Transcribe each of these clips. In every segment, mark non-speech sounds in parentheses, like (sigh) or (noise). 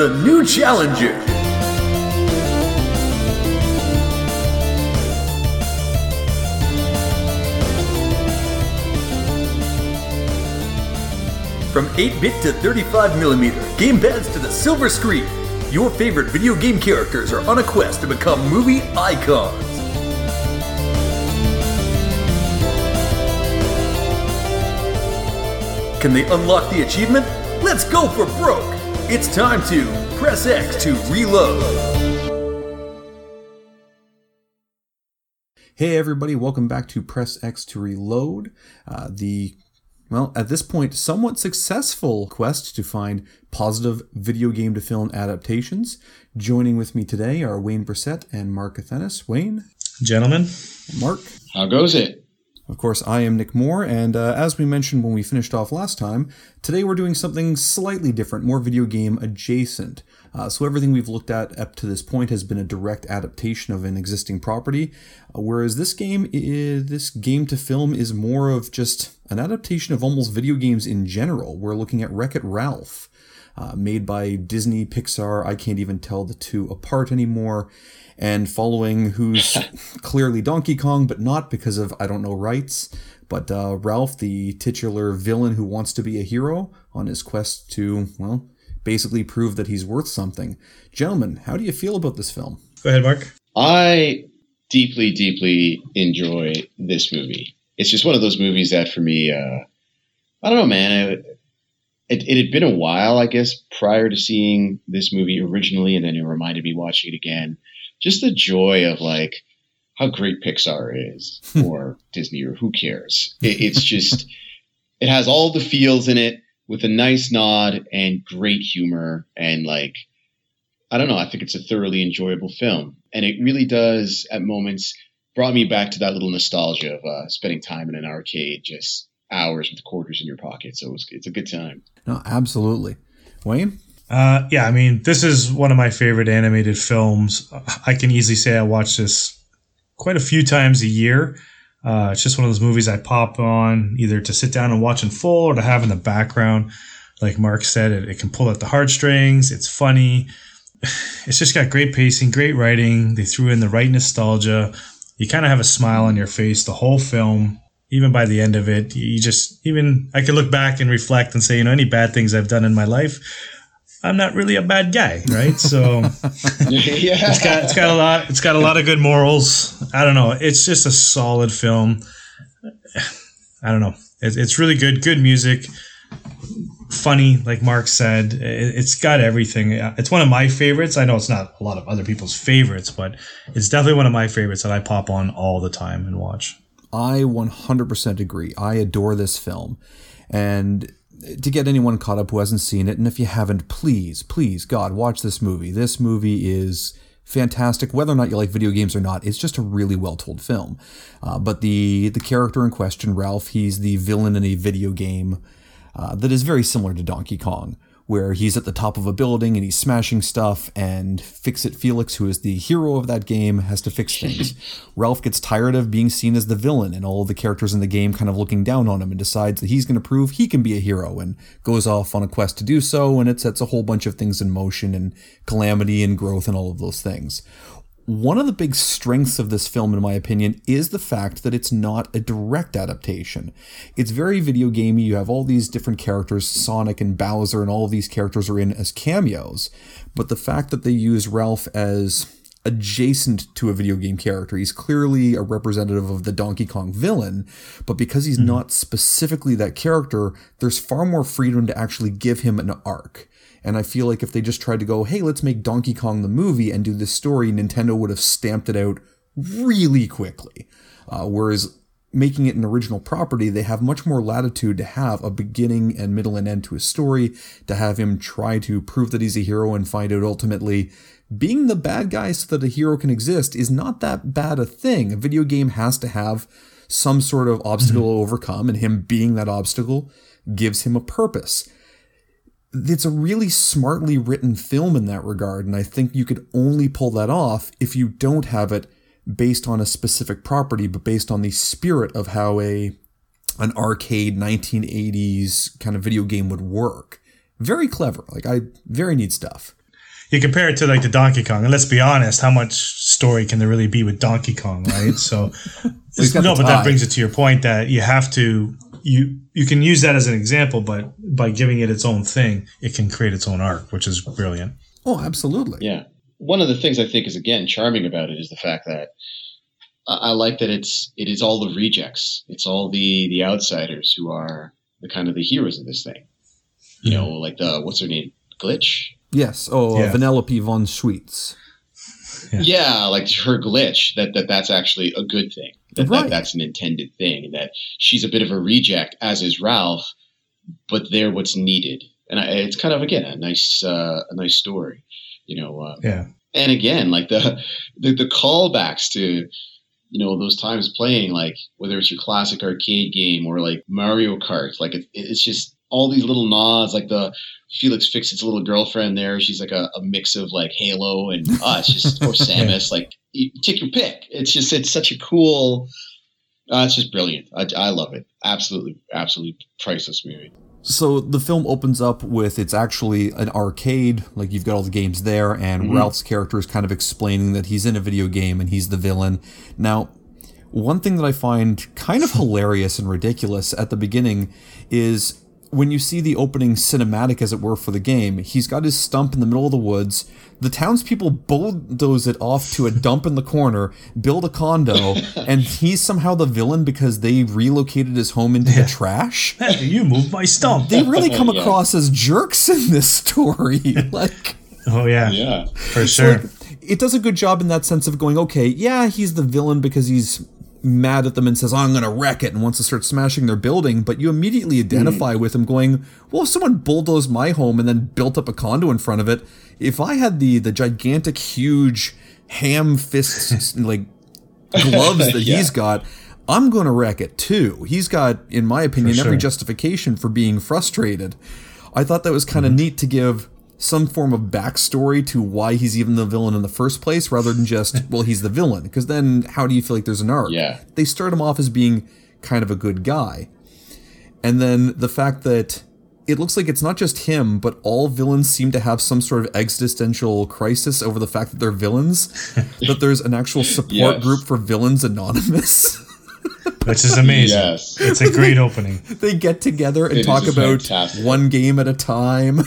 a new challenger. From 8-bit to 35mm, gamepads to the silver screen, your favorite video game characters are on a quest to become movie icons. Can they unlock the achievement? Let's go for broke! It's time to press X to reload. Hey everybody, welcome back to Press X to Reload. Uh, the well, at this point, somewhat successful quest to find positive video game to film adaptations. Joining with me today are Wayne Brissett and Mark Athenis. Wayne. Gentlemen. Mark. How goes it? Of course, I am Nick Moore, and uh, as we mentioned when we finished off last time, today we're doing something slightly different, more video game adjacent. Uh, so everything we've looked at up to this point has been a direct adaptation of an existing property, uh, whereas this game, is, this game to film, is more of just an adaptation of almost video games in general. We're looking at Wreck It Ralph, uh, made by Disney, Pixar. I can't even tell the two apart anymore and following who's (laughs) clearly Donkey Kong, but not because of I don't know rights. But uh, Ralph, the titular villain who wants to be a hero on his quest to, well, basically prove that he's worth something. Gentlemen, how do you feel about this film? Go ahead, Mark. I deeply, deeply enjoy this movie. It's just one of those movies that for me, uh, I don't know, man. It, it, it, had been a while, I guess, prior to seeing this movie originally, and then it reminded me watching it again just the joy of like how great Pixar is or Disney or who cares. It, it's just (laughs) it has all the feels in it with a nice nod and great humor and like I don't know. I think it's a thoroughly enjoyable film, and it really does at moments brought me back to that little nostalgia of uh, spending time in an arcade, just hours with quarters in your pocket. So it was, it's a good time. No, absolutely. Wayne. Uh, yeah, I mean, this is one of my favorite animated films. I can easily say I watch this quite a few times a year. Uh, it's just one of those movies I pop on either to sit down and watch in full or to have in the background. Like Mark said, it, it can pull at the heartstrings. It's funny. (sighs) It's just got great pacing, great writing. They threw in the right nostalgia. You kind of have a smile on your face the whole film. Even by the end of it, you just even I can look back and reflect and say, you know, any bad things I've done in my life, I'm not really a bad guy, right? So (laughs) yeah. it's got it's got a lot it's got a lot of good morals. I don't know. It's just a solid film. I don't know. It, it's really good. Good music. Funny, like Mark said. It, it's got everything. It's one of my favorites. I know it's not a lot of other people's favorites, but it's definitely one of my favorites that I pop on all the time and watch. I 100% agree. I adore this film. And to get anyone caught up who hasn't seen it, and if you haven't, please, please, God, watch this movie. This movie is fantastic. Whether or not you like video games or not, it's just a really well told film. Uh, but the the character in question, Ralph, he's the villain in a video game uh, that is very similar to Donkey Kong where he's at the top of a building and he's smashing stuff, and Fix It Felix, who is the hero of that game, has to fix things. (laughs) Ralph gets tired of being seen as the villain and all the characters in the game kind of looking down on him and decides that he's going to prove he can be a hero and goes off on a quest to do so, and it sets a whole bunch of things in motion and calamity and growth and all of those things one of the big strengths of this film, in my opinion, is the fact that it's not a direct adaptation. It's very video gamey. You have all these different characters, Sonic and Bowser, and all of these characters are in as cameos. But the fact that they use Ralph as adjacent to a video game character. He's clearly a representative of the Donkey Kong villain, but because he's mm-hmm. not specifically that character, there's far more freedom to actually give him an arc. And I feel like if they just tried to go, hey, let's make Donkey Kong the movie and do this story, Nintendo would have stamped it out really quickly. Uh, whereas making it an original property, they have much more latitude to have a beginning and middle and end to a story, to have him try to prove that he's a hero and find out ultimately being the bad guy so that a hero can exist is not that bad a thing. A video game has to have some sort of obstacle mm-hmm. to overcome, and him being that obstacle gives him a purpose it's a really smartly written film in that regard, and I think you could only pull that off if you don't have it based on a specific property, but based on the spirit of how a an arcade 1980s kind of video game would work. very clever. Like I very neat stuff. You compare it to like the Donkey Kong, and let's be honest, how much story can there really be with Donkey Kong, right? So, (laughs) he's no, but that brings it to your point that you have to you you can use that as an example, but by giving it its own thing, it can create its own arc, which is brilliant. Oh, absolutely. Yeah. One of the things I think is again charming about it is the fact that I, I like that it's it is all the rejects. It's all the the outsiders who are the kind of the heroes of this thing. You know, like the what's her name? Glitch? Yes. Oh, Yeah. Vanellope von Schweetz. Yeah. Yeah. like her glitch, that, that that's actually a good thing. That, Right. that that's an intended thing. That she's a bit of a reject, as is Ralph, but they're what's needed. And I, it's kind of again a nice uh, a nice story. You know, uh, Yeah, and again like the, the the callbacks to you know those times playing like whether it's your classic arcade game or like mario kart like it, it's just all these little nods like the felix fixes little girlfriend there. She's like a, a mix of like halo and (laughs) uh, it's just or samus. Like you take your pick. It's just it's such a cool uh, it's just brilliant. I, I love it. Absolutely absolutely priceless movie. So the film opens up with it's actually an arcade, like you've got all the games there, and Ralph's character is kind of explaining that he's in a video game and he's the villain. Now, one thing that I find kind of hilarious and ridiculous at the beginning is when you see the opening cinematic, as it were, for the game, he's got his stump in the middle of the woods. The townspeople bulldoze it off to a dump in the corner, build a condo, (laughs) and he's somehow the villain because they relocated his home into the trash (laughs) Hey, you moved my stump. they really (laughs) come Yeah. across as jerks in this story. like, Oh yeah, yeah for sure. it does a good job in that sense of going, okay, yeah, he's the villain because he's mad at them and says, oh, I'm going to wreck it and wants to start smashing their building. But you immediately identify with him going, well, if someone bulldozed my home and then built up a condo in front of it, if I had the, the gigantic, huge ham fists, (laughs) like gloves that Yeah. he's got, I'm going to wreck it too. He's got, in my opinion, For every justification for being frustrated. I thought that was kind Mm-hmm. of neat to give some form of backstory to why he's even the villain in the first place rather than just, (laughs) well, he's the villain. Because then how do you feel like there's an arc? Yeah. They start him off as being kind of a good guy. And then the fact that it looks like it's not just him, but all villains seem to have some sort of existential crisis over the fact that they're villains. (laughs) that there's an actual support Yes. group for Villains Anonymous. (laughs) which is amazing. Yes. It's a great opening. they get together and It talk about fantastic. one game at a time.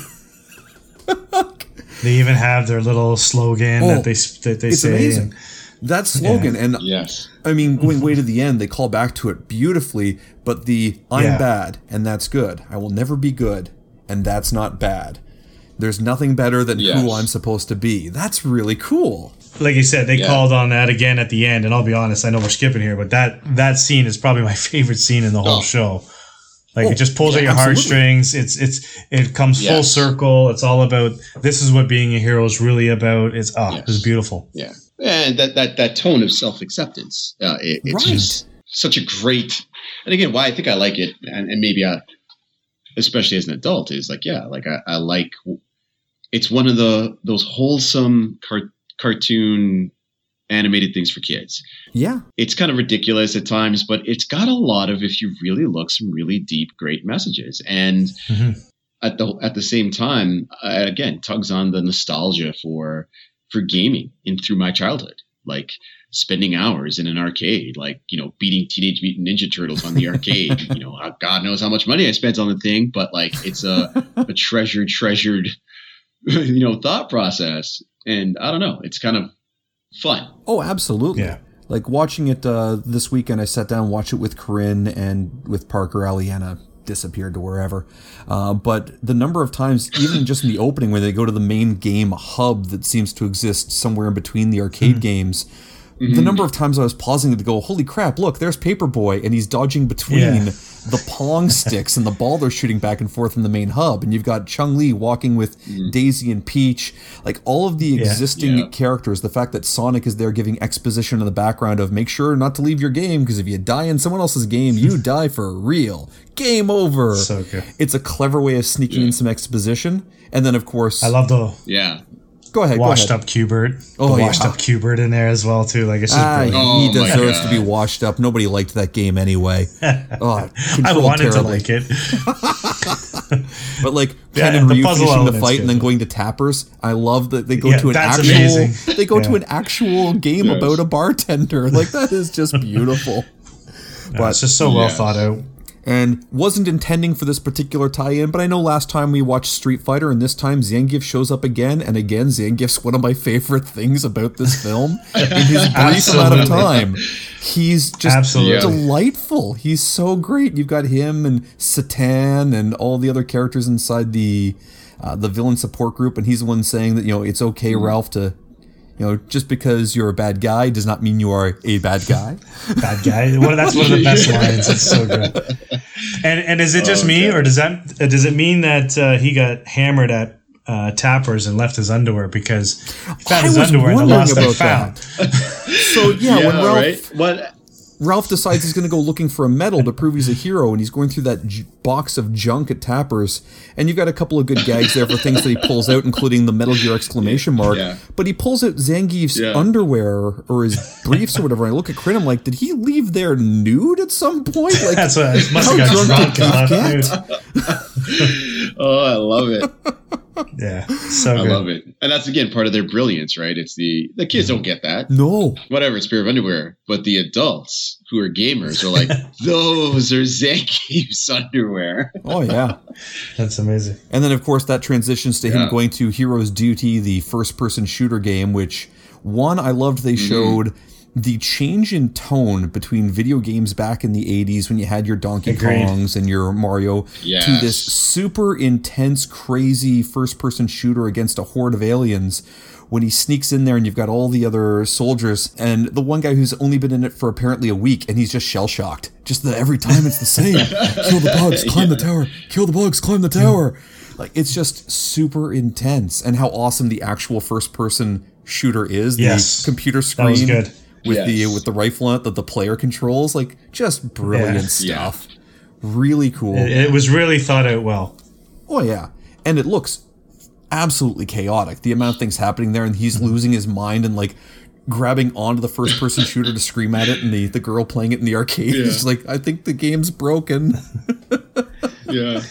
They even have their little slogan Oh, that they that they It's say. amazing. That slogan, and yes I mean, going way to the end, they call back to it beautifully. But the "I'm Yeah. bad and that's good. I will never be good and that's not bad." There's nothing better than Yes. who I'm supposed to be. That's really cool. like you said, they Yeah. called on that again at the end. And I'll be honest, I know we're skipping here, but that that scene is probably my (laughs) favorite scene in the whole Oh. show. Like Oh, it just pulls yeah, at your absolutely. heartstrings. It's it's it comes full circle. It's all about this is what being a hero is really about. It's ah, Yes. it's beautiful. Yeah, and that that that tone of self acceptance. Uh, it, it's Right. just such a great. And again, why I think I like it, and, and maybe I, especially as an adult, is like yeah, like I, I like. It's one of the those wholesome car- cartoon animated things for kids. Yeah. It's kind of ridiculous at times, but it's got a lot of, if you really look, some really deep, great messages. And Mhm. at the at the same time, uh, again, tugs on the nostalgia for for gaming in through my childhood, like spending hours in an arcade, like you know, beating Teenage Mutant Ninja Turtles on the arcade. (laughs) you know, God knows how much money I spent on the thing, but like it's a a (laughs) treasured, treasured, (laughs) you know, thought process. And I don't know, it's kind of fun. Oh, absolutely. Yeah. Like watching it uh, this weekend, I sat down and watched it with Corinne and with Parker. Aliana disappeared to wherever. Uh, but the number of times, even just in the opening, where they go to the main game hub that seems to exist somewhere in between the arcade games, the mm-hmm. number of times I was pausing it to go, "Holy crap! Look, there's Paperboy, and he's dodging between." Yeah. The pong (laughs) sticks and the ball they're shooting back and forth in the main hub, and you've got Chun-Li walking with mm. Daisy and Peach, like all of the existing Yeah. characters. The fact that Sonic is there giving exposition in the background of make sure not to leave your game because if you die in someone else's game, you (laughs) die for real. Game over. So good. It's a clever way of sneaking in some exposition, and then of course, I love the Yeah. Go ahead. washed go ahead. up Q*bert. Oh, the washed yeah. up Q*bert in there as well too. Like it's just Ah, brilliant. Oh he deserves to be washed up. Nobody liked that game anyway. (laughs) Oh, I wanted terribly. to like it. (laughs) But like Yeah, Ken and the Ryu puzzle finishing the element's fight and then going to Tapper's. I love that they go Yeah, to an that's actual amazing. they go to an actual game Yes. about a bartender. Like that is just beautiful. (laughs) No, it's just so well Yes. thought out. And wasn't intending for this particular tie-in, but I know last time we watched Street Fighter, and this time Zangief shows up again, and again Zangief's one of my (laughs) favorite things about this film. In his (laughs) brief amount of time, he's just Absolutely. delightful. He's so great. You've got him and Satan and all the other characters inside the uh, the villain support group, and he's the one saying that you know it's okay, Ralph, to you know just because you're a bad guy does not mean you are a bad guy. (laughs) Bad guy. Well, that's one of the (laughs) best lines. It's so good. And and is it just me, Okay. or does that uh, does it mean that uh, he got hammered at uh, Tapper's and left his underwear because he found I his underwear in the wondering lost and found? So yeah, when Ralph right. What? Ralph decides he's going to go looking for a medal to prove he's a hero, and he's going through that j- box of junk at Tapper's. And you've got a couple of good gags there for things that he pulls out, including the Metal Gear exclamation mark. Yeah. But he pulls out Zangief's Yeah. underwear or his briefs or whatever. And I look at Corinne, I'm like, did he leave there nude at some point? Like, That's what it must how have got drunk drunk did and left. get? nude. (laughs) Oh, I love it. (laughs) (laughs) Yeah, so I good. love it. And that's again part of their brilliance, right? It's the the kids don't get that. No. Whatever, it's pair of underwear. But the adults who are gamers are like, (laughs) those are Zangief's underwear. Oh yeah. (laughs) That's amazing. And then, of course, that transitions to him going to Hero's Duty, the first person shooter game, which, one, I loved they Mm-hmm. showed the change in tone between video games back in the 80s when you had your Donkey Agreed. Kongs and your Mario to this super intense, crazy first person shooter against a horde of aliens. When he sneaks in there and you've got all the other soldiers and the one guy who's only been in it for apparently a week and he's just shell shocked. Just the, every time it's the same. (laughs) Kill the bugs, climb the tower. Kill the bugs, climb the tower. Like it's just super intense and how awesome the actual first person shooter is. Yes. The computer That screen was good. with the with the rifle on it that the player controls. Like just brilliant Yeah. stuff. Really cool. It, it was really thought out well. Oh yeah, and it looks absolutely chaotic. The amount of things happening there, and he's mm-hmm. losing his mind and like grabbing onto the first person shooter to scream at it, and the the girl playing it in the arcade Yeah. is like, I think the game's broken. (laughs) Yeah.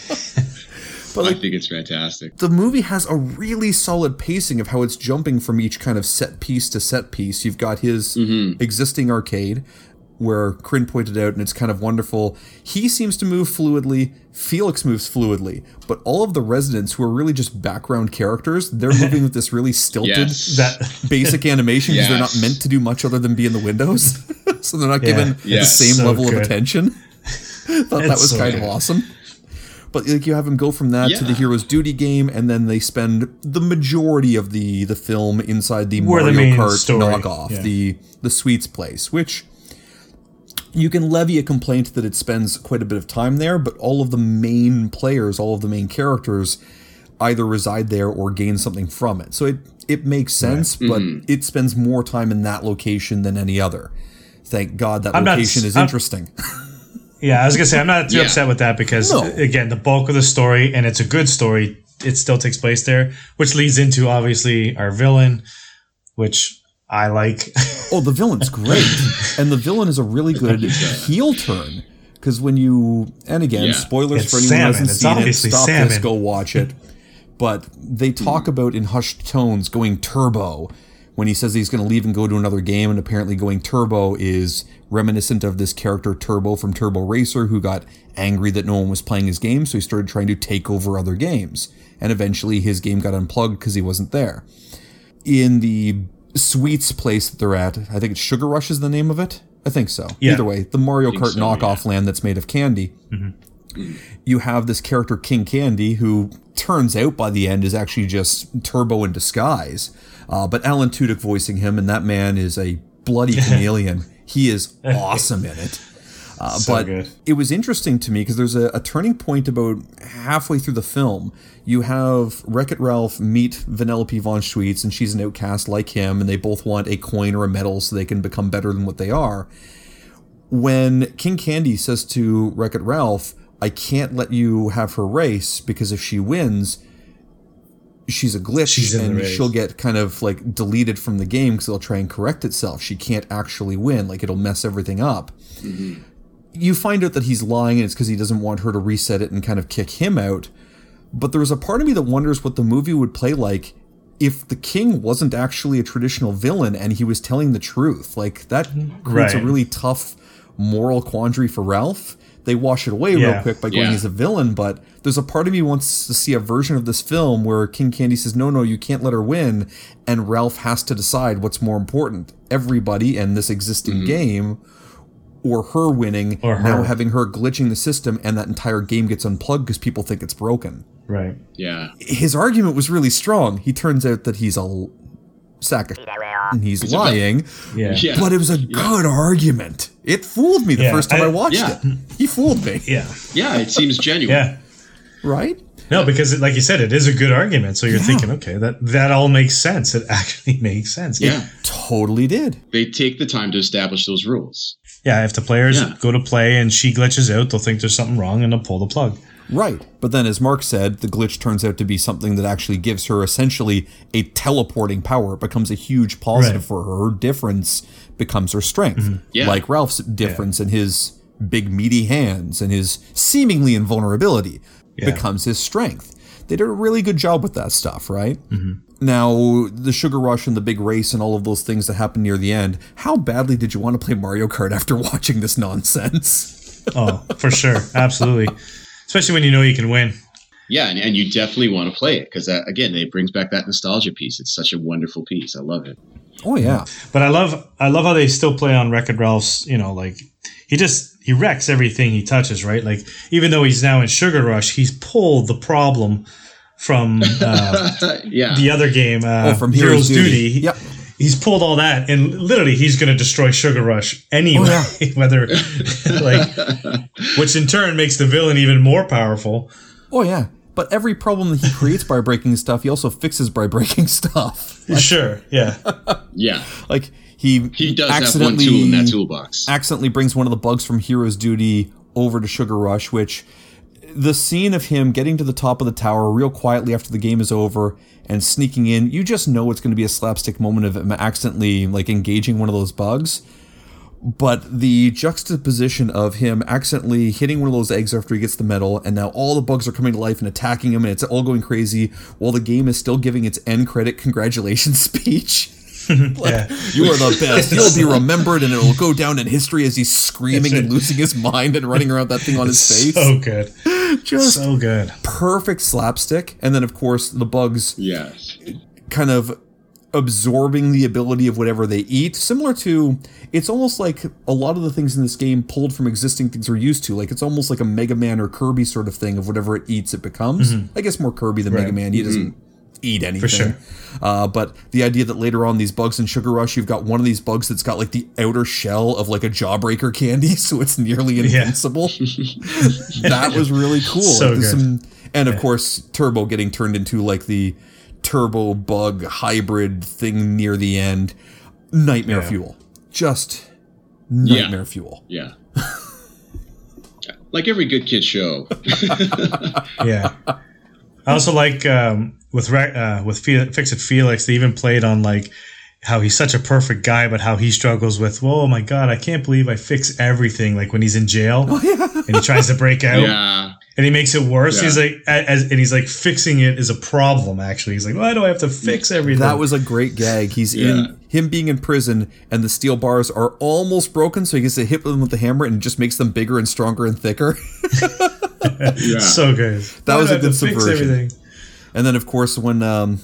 But I think it's fantastic. the movie has a really solid pacing of how it's jumping from each kind of set piece to set piece. You've got his mm-hmm. existing arcade. Where Corinne pointed out, and it's kind of wonderful. He seems to move fluidly. Felix moves fluidly, but all of the residents who are really just background characters, they're (laughs) moving with this really stilted, Yes. That (laughs) basic animation because they're not meant to do much other than be in the windows. (laughs) so they're not given the same So level of good. attention. Thought that was so kind of awesome. But like you have him go from that to the Yeah. Hero's Duty game, and then they spend the majority of the the film inside the Where Mario main Kart story, knockoff, yeah. the the Sweets place, which you can levy a complaint that it spends quite a bit of time there, but all of the main players, all of the main characters, either reside there or gain something from it. So it it makes sense, mm-hmm. but it spends more time in that location than any other. Thank God that I'm not- location is I'm- interesting. (laughs) Yeah, I was gonna say I'm not too Yeah. upset with that because No. again, the bulk of the story and it's a good story. It still takes place there, which leads into obviously our villain, which I like. (laughs) Oh, the villain's great, and the villain is a really good heel turn. Because when you, and again, Yeah. spoilers It's for anyone salmon. who hasn't It's seen it, obviously stop this, go watch it. But they talk about in hushed tones going turbo when he says he's going to leave and go to another game, and apparently going turbo is reminiscent of this character Turbo from Turbo Racer, who got angry that no one was playing his game, so he started trying to take over other games, and eventually his game got unplugged because he wasn't there in the sweets place that they're at. I think it's Sugar Rush is the name of it. I think so. Yeah. Either way, the Mario Kart so, knockoff land that's made of candy. Mm-hmm. You have this character King Candy, who turns out by the end is actually just Turbo in disguise. Uh, but Alan Tudyk voicing him, and that man is a bloody (laughs) chameleon. he is (laughs) awesome in it. Uh, So but good. it was interesting to me because there's a, a turning point about halfway through the film. You have Wreck It Ralph meet Vanellope von Schweetz, and she's an outcast like him, and they both want a coin or a medal so they can become better than what they are. When King Candy says to Wreck It Ralph, I can't let you have her race because if she wins, she's a glitch She's and she'll get kind of like deleted from the game because it'll try and correct itself. She can't actually win, like it'll mess everything up. You find out that he's lying and it's because he doesn't want her to reset it and kind of kick him out. But there's a part of me that wonders what the movie would play like if the king wasn't actually a traditional villain and he was telling the truth. Like that creates a really tough moral quandary for Ralph. They wash it away real quick by going Yeah. he's a villain, but there's a part of me wants to see a version of this film where King Candy says, "No, no, you can't let her win," and Ralph has to decide what's more important: everybody and this existing mm-hmm. game, or her winning, Or now having her glitching the system, and that entire game gets unplugged because people think it's broken. Right. Yeah. His argument was really strong. He turns out that he's a l- sack of and he's lying, Yeah. Yeah. but it was a good argument. It fooled me the Yeah, first time I, I- watched yeah. it. He fooled me, Yeah. Yeah. It seems genuine. Yeah. right? No, because it, like you said, it is a good argument. So you're Yeah. thinking, okay, that that all makes sense. It (laughs) actually makes sense. Yeah. Totally did. They take the time to establish those rules. Yeah. If the players Yeah. go to play and she glitches out, they'll think there's something wrong and they'll pull the plug. Right. But then, as Mark said, the glitch turns out to be something that actually gives her essentially a teleporting power. It becomes a huge positive Right. for her. Her difference becomes her strength. Mm-hmm. Yeah. Like Ralph's difference in his big, meaty hands and his seemingly invulnerability Yeah. becomes his strength. They did a really good job with that stuff, right? Mm-hmm. Now, the sugar rush and the big race and all of those things that happen near the end, how badly did you want to play Mario Kart after (laughs) watching this nonsense? Oh, for sure. Absolutely. (laughs) Especially when you know you can win. Yeah, and, and you definitely want to play it because that again, it brings back that nostalgia piece. It's such a wonderful piece. I love it. Oh, yeah. But I love I love how they still play on Wreck It Ralph's, you know, like he just he wrecks everything he touches, right? Like even though he's now in Sugar Rush, he's pulled the problem from uh, (laughs) yeah, the other game, uh, Oh, from Hero's Duty. He- Yep. He's pulled all that, and literally, he's going to destroy Sugar Rush anyway. Oh, (laughs) Whether, like, which in turn makes the villain even more powerful. Oh yeah, but every problem that he creates by breaking stuff, he also fixes by breaking stuff. (laughs) Sure, yeah, (laughs) yeah. Like he He does have one accidentally tool in that toolbox. accidentally brings one of the bugs from Hero's Duty over to Sugar Rush, which the scene of him getting to the top of the tower real quietly after the game is over and sneaking in, you just know it's going to be a slapstick moment of him accidentally like engaging one of those bugs. But the juxtaposition of him accidentally hitting one of those eggs after he gets the medal, and now all the bugs are coming to life and attacking him, and it's all going crazy while the game is still giving its end credit congratulations (laughs) speech. (laughs) Like, Yeah. You are the best. (laughs) You'll be remembered, and it will go down in history as he's screaming and losing his mind and running around that thing on his face. so good, (laughs) Just so good. perfect slapstick. And then, of course, the bugs Yes. kind of absorbing the ability of whatever they eat. Similar to, it's almost like a lot of the things in this game pulled from existing things we're used to. Like it's almost like a Mega Man or Kirby sort of thing of whatever it eats, it becomes. Mm-hmm. I guess more Kirby than Mega Man. He doesn't mm-hmm. Eat anything. sure. Uh, but the idea that later on these bugs in Sugar Rush, you've got one of these bugs that's got like the outer shell of like a jawbreaker candy, (laughs) so it's nearly invincible. (laughs) that was really cool. So Like, good. some- and of course, Turbo getting turned into like the turbo bug hybrid thing near the end. Nightmare Yeah. fuel. Just nightmare fuel. Yeah. (laughs) like every good kid show. Yeah. I also like um, with Re- uh, with Fe- Fix It Felix. They even played on like how he's such a perfect guy, but how he struggles with. Oh my god, I can't believe I fix everything. Like when he's in jail (laughs) and he tries to break out, yeah. and he makes it worse. Yeah. He's like, as, and he's like, fixing it is a problem. Actually, he's like, why do I have to fix everything? That was a great gag. He's Yeah. in him being in prison, and the steel bars are almost broken, so he gets to hit them with the hammer, and it just makes them bigger and stronger and thicker. (laughs) Yeah. (laughs) so good. That Why was do a I have good subversion. everything? And then, of course, when um,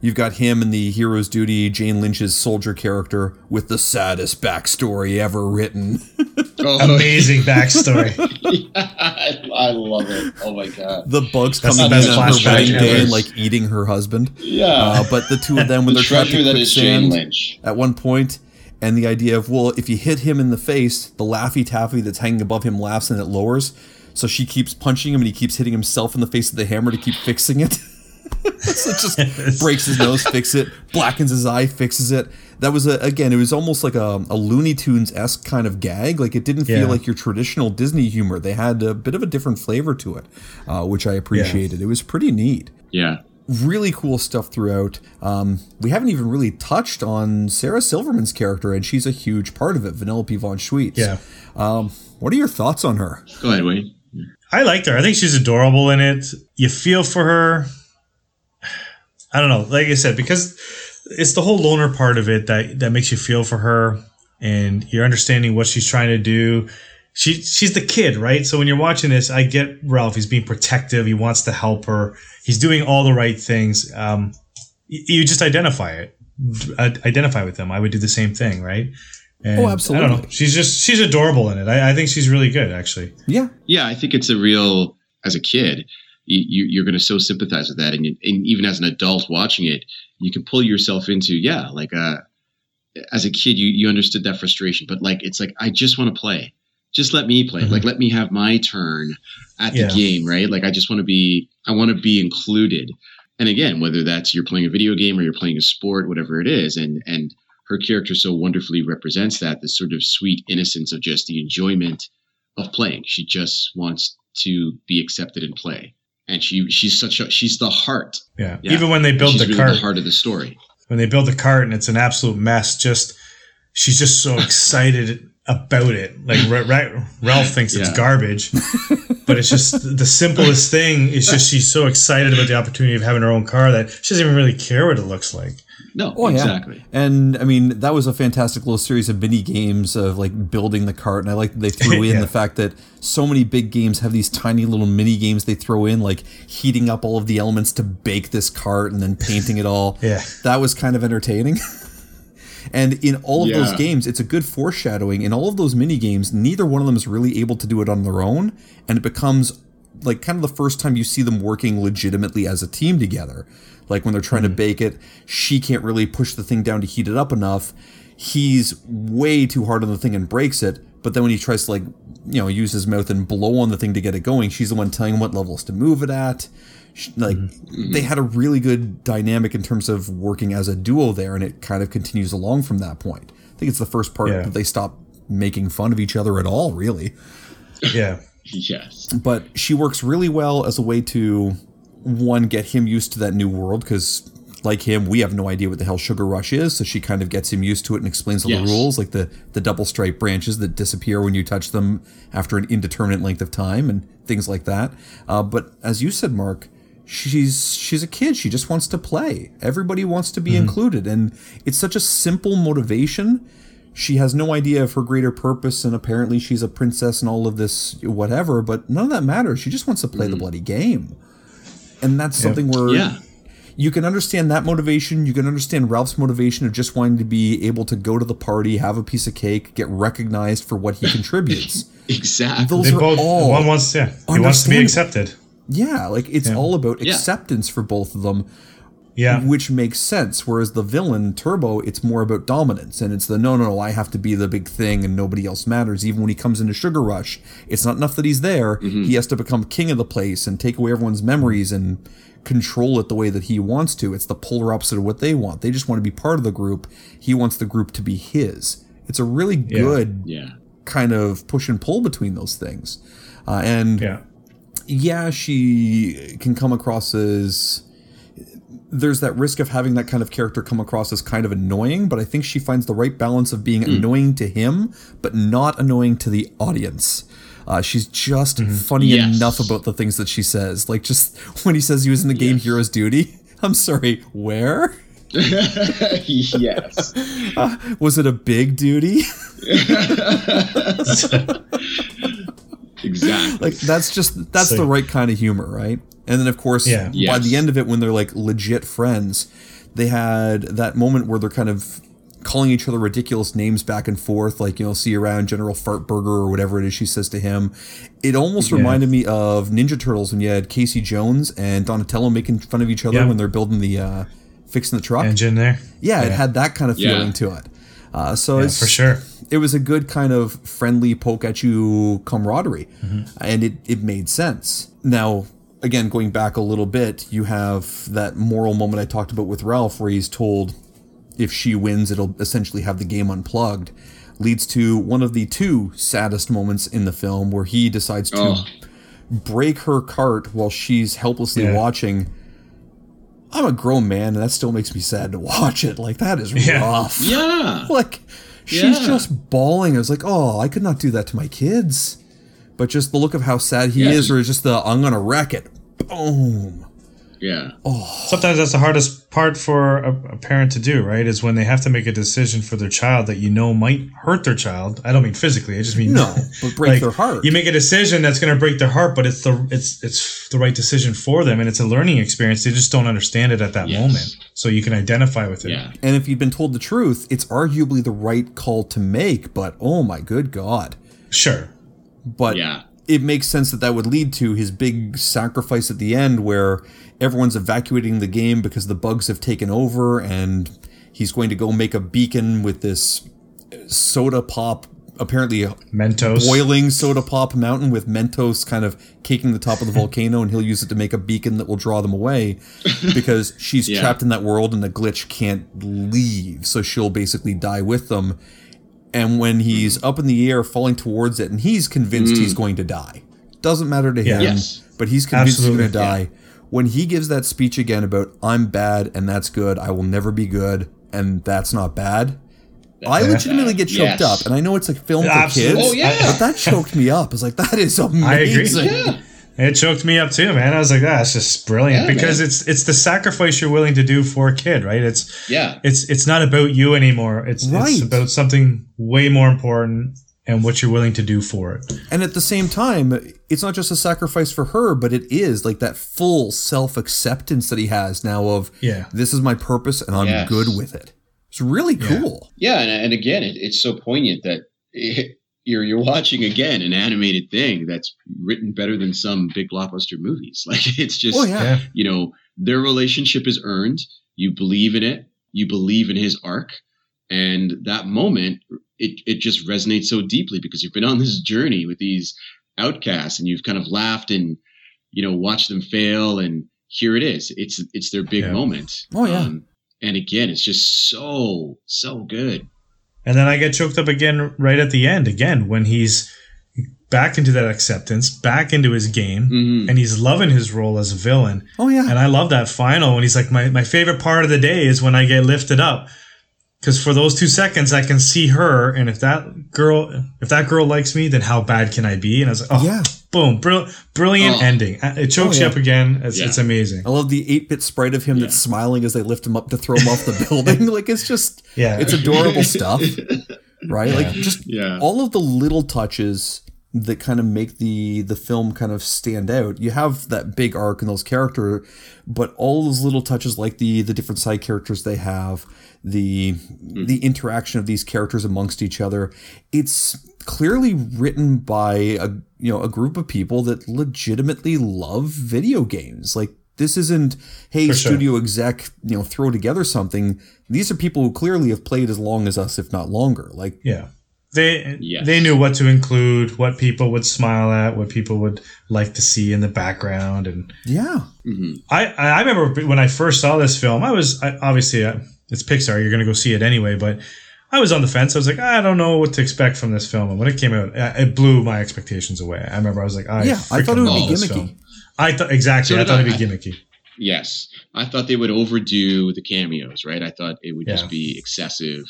you've got him in the hero's duty, Jane Lynch's soldier character with the saddest backstory ever written. (laughs) Oh, Amazing backstory. (laughs) I, I love it. Oh my god. the bugs That's coming the in best on her wedding day and like eating her husband. Yeah. Uh, but the two of them, when the they're trapped in that is Jane quicksand Lynch. at one point, and the idea of well, if you hit him in the face, the laffy taffy that's hanging above him laughs and it lowers. So she keeps punching him, and he keeps hitting himself in the face with the hammer to keep fixing it. (laughs) so it just (laughs) breaks his nose, fix it, blackens his eye, fixes it. That was a, again, it was almost like a, a Looney Tunes esque kind of gag. Like it didn't feel Yeah. like your traditional Disney humor. They had a bit of a different flavor to it, uh, which I appreciated. It was pretty neat. Yeah. really cool stuff throughout. Um, we haven't even really touched on Sarah Silverman's character, and she's a huge part of it, Vanellope von Schweetz. Yeah. Um, what are your thoughts on her? Go ahead, Wayne. I liked her. I think she's adorable in it. You feel for her. I don't know. Like I said, because it's the whole loner part of it that that makes you feel for her, and you're understanding what she's trying to do. She she's the kid, right? So when you're watching this, I get Ralph. He's being protective. He wants to help her. He's doing all the right things. Um, you just identify it, identify with them. I would do the same thing, right? And Oh, I don't know. She's just she's adorable in it. I, I think she's really good, actually. Yeah, Yeah, I think it's a real. As a kid, you, you, you're going to so sympathize with that, and, you, and even as an adult watching it, you can pull yourself into yeah, like uh, as a kid, you you understood that frustration, but like it's like I just want to play, just let me play, Mhm. like let me have my turn at the Yeah. game, right? Like I just want to be, I want to be included, and again, whether that's you're playing a video game or you're playing a sport, whatever it is, and and her character so wonderfully represents that this sort of sweet innocence of just the enjoyment of playing. She just wants to be accepted and play. And she she's such a she's the heart. Yeah. Yeah. Even when they build the really cart, the heart of the story. when they build the cart and it's an absolute mess, just she's just so (laughs) excited about it. Like Ra- Ra- Ralph thinks it's garbage, (laughs) but it's just the simplest thing. Is just she's so excited about the opportunity of having her own car that she doesn't even really care what it looks like. No, Oh, yeah. exactly. And I mean, that was a fantastic little series of mini games of like building the cart. And I like they threw (laughs) in Yeah. the fact that so many big games have these tiny little mini games they throw in, like heating up all of the elements to bake this cart and then painting it all. (laughs) Yeah. That was kind of entertaining. (laughs) and in all of those games, it's a good foreshadowing. In all of those mini games, neither one of them is really able to do it on their own. And it becomes like kind of the first time you see them working legitimately as a team together. Like when they're trying to hmm. bake it, she can't really push the thing down to heat it up enough. He's way too hard on the thing and breaks it. But then when he tries to like, you know, use his mouth and blow on the thing to get it going, she's the one telling him what levels to move it at. Sh- Like they had a really good dynamic in terms of working as a duo there, and it kind of continues along from that point. I think it's the first part Yeah. that they stop making fun of each other at all, really Yeah. (laughs) Yes. but she works really well as a way to one get him used to that new world because like him we have no idea what the hell sugar rush is so she kind of gets him used to it and explains all Yes. the rules like the the double stripe branches that disappear when you touch them after an indeterminate length of time and things like that uh, but as you said mark she's she's a kid. She just wants to play. Everybody wants to be mm-hmm. included. And it's such a simple motivation. She has no idea of her greater purpose and apparently she's a princess and all of this whatever but none of that matters. She just wants to play the mm. bloody game. And that's something where Yeah. you can understand that motivation. You can understand ralph's motivation of just wanting to be able to go to the party have a piece of cake get recognized for what he contributes. (laughs) Exactly. Those They are both all one wants yeah. He wants to be accepted. Yeah like it's all about Yeah. acceptance for both of them Yeah. which makes sense. Whereas the villain Turbo, it's more about dominance, and it's the no, no, no, I have to be the big thing, and nobody else matters. Even when he comes into Sugar Rush, it's not enough that he's there; he has to become king of the place and take away everyone's memories and control it the way that he wants to. It's the polar opposite of what they want. They just want to be part of the group. He wants the group to be his. It's a really good yeah. kind of push and pull between those things, uh, and Yeah. Yeah, she can come across as there's that risk of having that kind of character come across as kind of annoying, but I think she finds the right balance of being annoying to him, but not annoying to the audience. Uh, she's just funny Yes. enough about the things that she says. Like just (laughs) when he says he was in the game Yes. Hero's Duty. (laughs) I'm sorry, where? (laughs) yes. Was it a big duty? Exactly. like that's just that's So- the right kind of humor, right? And then of course, Yeah. by Yes. the end of it, when they're like legit friends, they had that moment where they're kind of calling each other ridiculous names back and forth, like you know, see you around General Fartburger or whatever it is she says to him. It almost Yeah. reminded me of Ninja Turtles when you had Casey Jones and Donatello making fun of each other Yeah. when they're building the uh, fixing the truck. Engine there. yeah, it had that kind of Yeah. feeling to it. Uh, so Yeah, it's for sure. it was a good kind of friendly poke at you camaraderie and it, it made sense now again going back a little bit you have that moral moment i talked about with ralph where he's told if she wins it'll essentially have the game unplugged leads to one of the two saddest moments in the film where he decides to Oh. break her cart while she's helplessly Yeah. watching I'm a grown man, and that still makes me sad to watch it. Like that is Yeah. rough. Yeah. Like she's Yeah. just bawling. I was like, oh, I could not do that to my kids. But just the look of how sad he Yeah. is, or just the I'm gonna wreck it. Boom. Yeah. Oh. Sometimes that's the hardest part for a, a parent to do, right? Is when they have to make a decision for their child that you know might hurt their child. I don't mean physically. I just mean No, (laughs) but break their heart. You make a decision that's going to break their heart, but it's the it's it's the right decision for them, and it's a learning experience. They just don't understand it at that Yes. moment, so you can identify with it. Yeah. And if you'd been told the truth, it's arguably the right call to make. But oh my good god. Sure. But Yeah. It makes sense that that would lead to his big sacrifice at the end where everyone's evacuating the game because the bugs have taken over and he's going to go make a beacon with this soda pop apparently a Mentos. boiling soda pop mountain with mentos kind of caking the top of the (laughs) volcano and he'll use it to make a beacon that will draw them away (laughs) because she's Yeah. trapped in that world and the glitch can't leave so she'll basically die with them and when he's mm-hmm. up in the air falling towards it and he's convinced he's mm. going to die doesn't matter to him Yes. but he's convinced Absolutely, he's going to die when he gives that speech again about i'm bad and that's good i will never be good and that's not bad i uh, legitimately get choked Yes. up and i know it's like film for Absolutely. kids Oh, yeah. but that choked me up it's like that is amazing (laughs) I agree. Yeah. It choked me up too, man. I was like, ah, that's just brilliant Yeah, because man. it's it's the sacrifice you're willing to do for a kid, right? It's Yeah. it's it's not about you anymore. It's Right. it's about something way more important and what you're willing to do for it. And at the same time, it's not just a sacrifice for her, but it is like that full self acceptance that he has now of, Yeah. this is my purpose and I'm Yes. good with it. It's really cool. Yeah, and, and again, it, it's so poignant that it, you're you're watching again an animated thing that's written better than some big blockbuster movies. (laughs) Like it's just, Oh, yeah. Yeah. you know, their relationship is earned. You believe in it. You believe in his arc, and that moment, it it just resonates so deeply because you've been on this journey with these outcasts, and you've kind of laughed and you know watched them fail, and here it is. It's it's their big Yeah. moment. Oh, yeah. Um, and again, it's just so so good. And then I get choked up again right at the end again when he's back into that acceptance, back into his game, Mhm. and he's loving his role as a villain. Oh, yeah. And I love that final when he's like, my, my favorite part of the day is when I get lifted up. Because for those two seconds, I can see her, and if that girl, if that girl likes me, then how bad can I be? And I was like, oh, Yeah. boom, brill- brilliant Oh. ending. Uh, It chokes Oh, you up again. It's, Yeah. it's amazing. I love the 8 bit sprite of him that's smiling as they lift him up to throw him off the building. (laughs) Like, it's just, Yeah. it's adorable (laughs) stuff, right? Like, just Yeah. all of the little touches that kind of make the the film kind of stand out. You have that big arc and those character, but all those little touches, like the the different side characters they have, the hmm. the interaction of these characters amongst each other, it's clearly written by a you know a group of people that legitimately love video games. Like this isn't hey For sure. studio exec you know throw together something. These are people who clearly have played as long as us, if not longer. Like Yeah. They Yes. they knew what to include, what people would smile at, what people would like to see in the background, and yeah. Mhm. I I remember when I first saw this film, I was I, obviously uh, it's Pixar, you're gonna go see it anyway, but I was on the fence. I was like, I don't know what to expect from this film, and when it came out, uh, it blew my expectations away. I remember I was like, I Yeah, I thought it would be gimmicky. film. I thought exactly. So I thought I. it'd be gimmicky. Yes, I thought they would overdo the cameos. Right, I thought it would Yeah. just be excessive,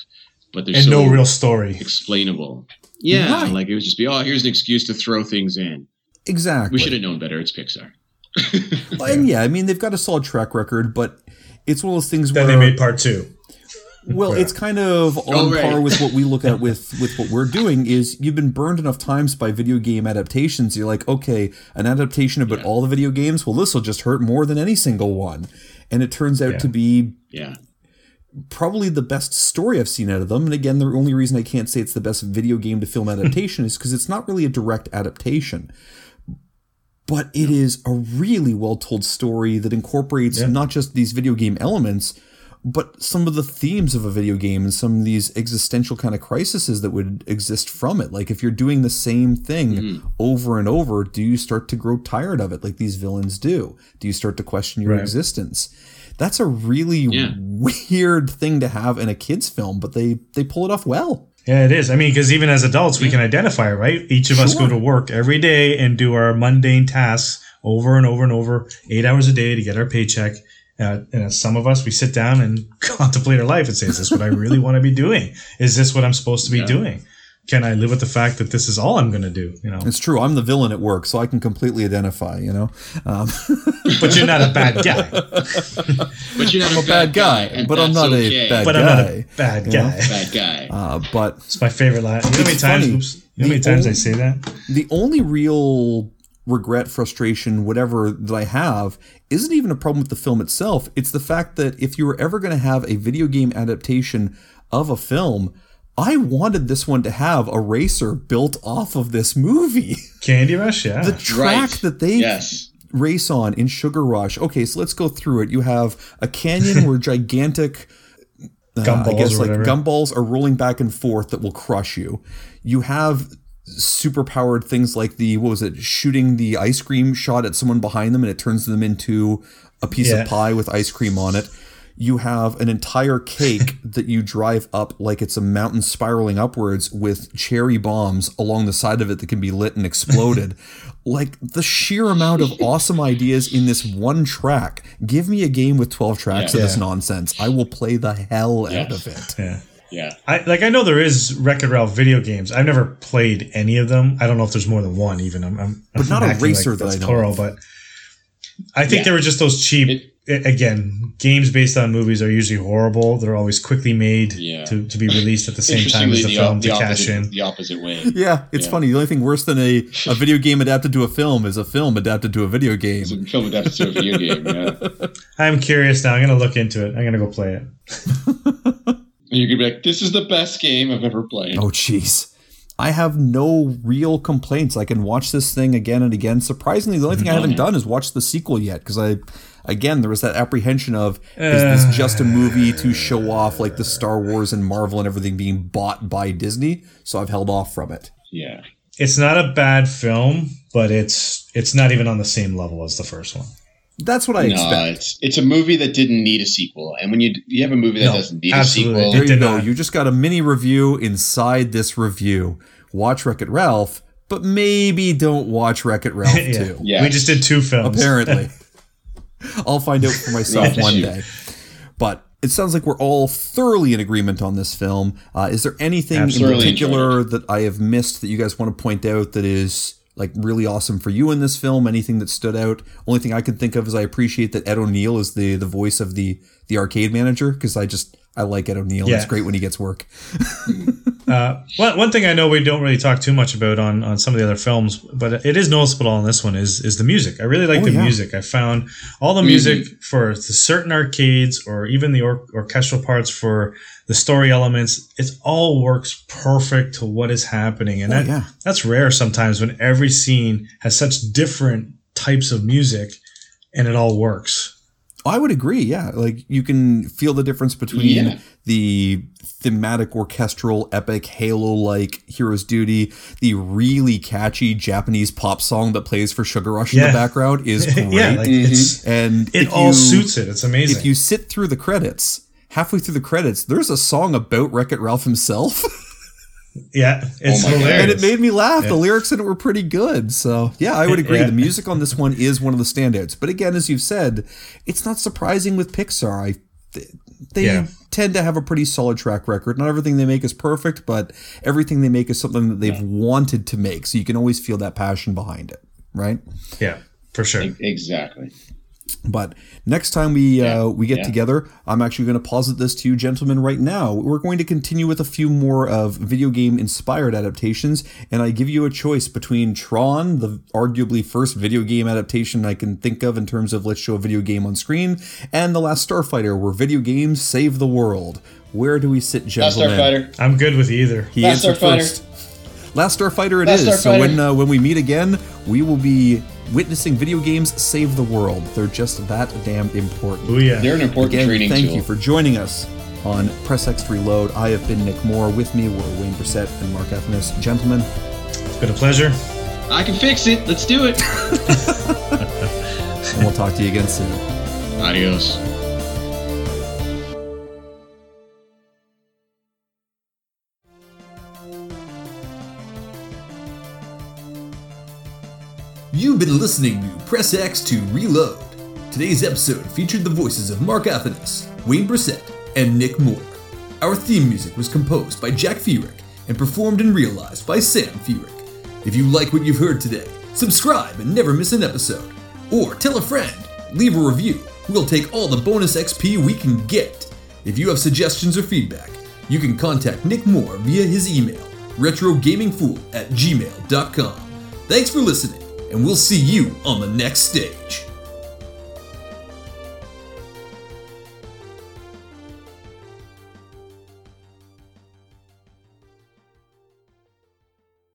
but they're And so no real story. explainable. Yeah, Right. like it would just be, oh, here's an excuse to throw things in. Exactly. We should have known better. It's Pixar. And yeah, I mean they've got a solid track record, but it's one of those things Then where they made part two. well, Yeah. it's kind of (laughs) oh, on Oh, right. par with what we look at (laughs) with with what we're doing. Is you've been burned enough times by video game adaptations. You're like, okay, an adaptation about Yeah. all the video games. Well, this will just hurt more than any single one, and it turns out Yeah. to be Yeah, probably the best story I've seen out of them. And again, the only reason I can't say it's the best video game to film hmm. adaptation is because it's not really a direct adaptation. But it is a really well told story that incorporates Yeah. not just these video game elements, but some of the themes of a video game and some of these existential kind of crises that would exist from it. Like if you're doing the same thing hmm. over and over, do you start to grow tired of it like these villains do? Do you start to question your Right. existence? That's a really Yeah. weird thing to have in a kids film, but they they pull it off well. Yeah, it is. I mean, because even as adults, we can identify, right? Each of us go to work every day and do our mundane tasks over and over and over, eight hours a day to get our paycheck. Uh, and as some of us, we sit down and (laughs) contemplate our life and say, "Is this what I really want to be doing? Is this what I'm supposed to be Yeah. doing? Can I live with the fact that this is all I'm going to do?" You know, It's true. I'm the villain at work, so I can completely identify. You know, um, (laughs) but you're not a bad guy. (laughs) But you're not I'm a bad guy, and but I'm not okay. a bad But guy. I'm not a bad you know? guy. bad guy. Uh, but It's my favorite line. You know how many times? funny. Oops, you know how many The times I say that? the only real regret, frustration, whatever that I have isn't even a problem with the film itself. It's the fact that if you were ever going to have a video game adaptation of a film, I wanted this one to have a racer built off of this movie. (laughs) Candy Rush, yeah. The track Right. that they Yes. race on in Sugar Rush. Okay, so let's go through it. You have a canyon (laughs) where gigantic uh, I Gumballs guess like gumballs are rolling back and forth that will crush you. You have super powered things like the what was it shooting the ice cream shot at someone behind them and it turns them into a piece Yeah. of pie with ice cream on it. You have an entire cake (laughs) that you drive up like it's a mountain spiraling upwards with cherry bombs along the side of it that can be lit and exploded. (laughs) like the sheer amount of awesome ideas in this one track. Give me a game with 12 tracks Yeah. of this nonsense. I will play the hell out of it. yeah. Yeah. I like I know there is Wreck-It Ralph video games. I've never played any of them. I don't know if there's more than one even. I'm, I'm But not a acting racer that that's I know plural, but I think Yeah. they were just those cheap It- a- again, games based on movies are usually horrible. They're always quickly made Yeah. to, to be released at the same time as the, the, film op- the, to cash opposite, in. the opposite way. (laughs) Yeah, it's Yeah. funny. The only thing worse than a, a video game adapted to a film is a film adapted to a video game. It's a film adapted to a video game. Yeah. (laughs) I'm curious now. I'm gonna look into it. I'm gonna go play it. And you could be like, "This is the best game I've ever played." Oh, jeez. I have no real complaints. I can watch this thing again and again. Surprisingly, the only thing I haven't mm-hmm. done is watch the sequel yet because I, again, there was that apprehension of is this uh. just a movie to show off like the Star Wars and Marvel and everything being bought by Disney? So I've held off from it. Yeah. It's not a bad film, but it's it's not even on the same level as the first one. That's what I no, expect. it's it's a movie that didn't need a sequel, and when you you have a movie that No, doesn't need absolutely. a sequel, There you go. not. You just got a mini review inside this review. Watch Wreck It Ralph, but maybe don't watch Wreck It Ralph (laughs) yeah. too. Yeah. We just did two films. Apparently. (laughs) I'll find out for myself Right. one day. But it sounds like we're all thoroughly in agreement on this film. Uh, is there anything in particular that I have missed that you guys want to point out that is like really awesome for you in this film? Anything that stood out? Only thing I can think of is I appreciate that Ed O'Neill is the the voice of the the arcade manager because I just I like Ed O'Neill. Yeah. It's great when he gets work. (laughs) Uh, one, one thing I know we don't really talk too much about on, on some of the other films, but it is noticeable on this one is is the music. I really like Oh, the yeah. music. I found all the music for the certain arcades or even the or- orchestral parts for the story elements. It all works perfect to what is happening, and Oh, that, yeah. that's rare sometimes when every scene has such different types of music and it all works. I would agree. Yeah, like you can feel the difference between Yeah. the thematic orchestral epic Halo like Hero's Duty, the really catchy Japanese pop song that plays for Sugar Rush in the background is (laughs) great. yeah, like it's and it all you- suits it. It's amazing. If you sit through the credits, halfway through the credits, there's a song about Wreck It Ralph himself, (laughs) yeah, oh it's Oh hilarious. and it made me laugh. The lyrics in it were pretty good. So yeah, I would agree. Yeah. The music on this one is one of the standouts. But again, as you've said, it's not surprising with Pixar. I they Yeah. tend to have a pretty solid track record. Not everything they make is perfect, but everything they make is something that they've wanted to make. So you can always feel that passion behind it, right? yeah, for sure. exactly. But next time we Yeah, uh, we get yeah. together, I'm actually going to posit this to you, gentlemen, right now. We're going to continue with a few more of video game inspired adaptations, and I give you a choice between Tron, the arguably first video game adaptation I can think of in terms of let's show a video game on screen, and The Last Starfighter, where video games save the world. Where do we sit, Last gentlemen? Starfighter. I'm good with either. He Last answered Starfighter. first. Last Starfighter it Last is. So when uh, when we meet again, we will be witnessing video games save the world. They're just that damn important. Oh yeah. They're an important Again, training thank tool. you for joining us on Press X to Reload. I have been Nick Moore. With me were Wayne Brissett and Mark Athanas. Gentlemen, It's been a pleasure. I can fix it. Let's do it. (laughs) and we'll talk to you again soon. Adios. You've been listening to Press X to Reload. Today's episode featured the voices of Mark Athanas, Wayne Brissett, and Nick Moore. Our theme music was composed by Jack Feerick and performed and realized by Sam Feerick. If you like what you've heard today, subscribe and never miss an episode. Or tell a friend, leave a review. We'll take all the bonus XP we can get. If you have suggestions or feedback, you can contact Nick Moore via his email, retrogamingfool at gmail.com. Thanks for listening, and we'll see you on the next stage.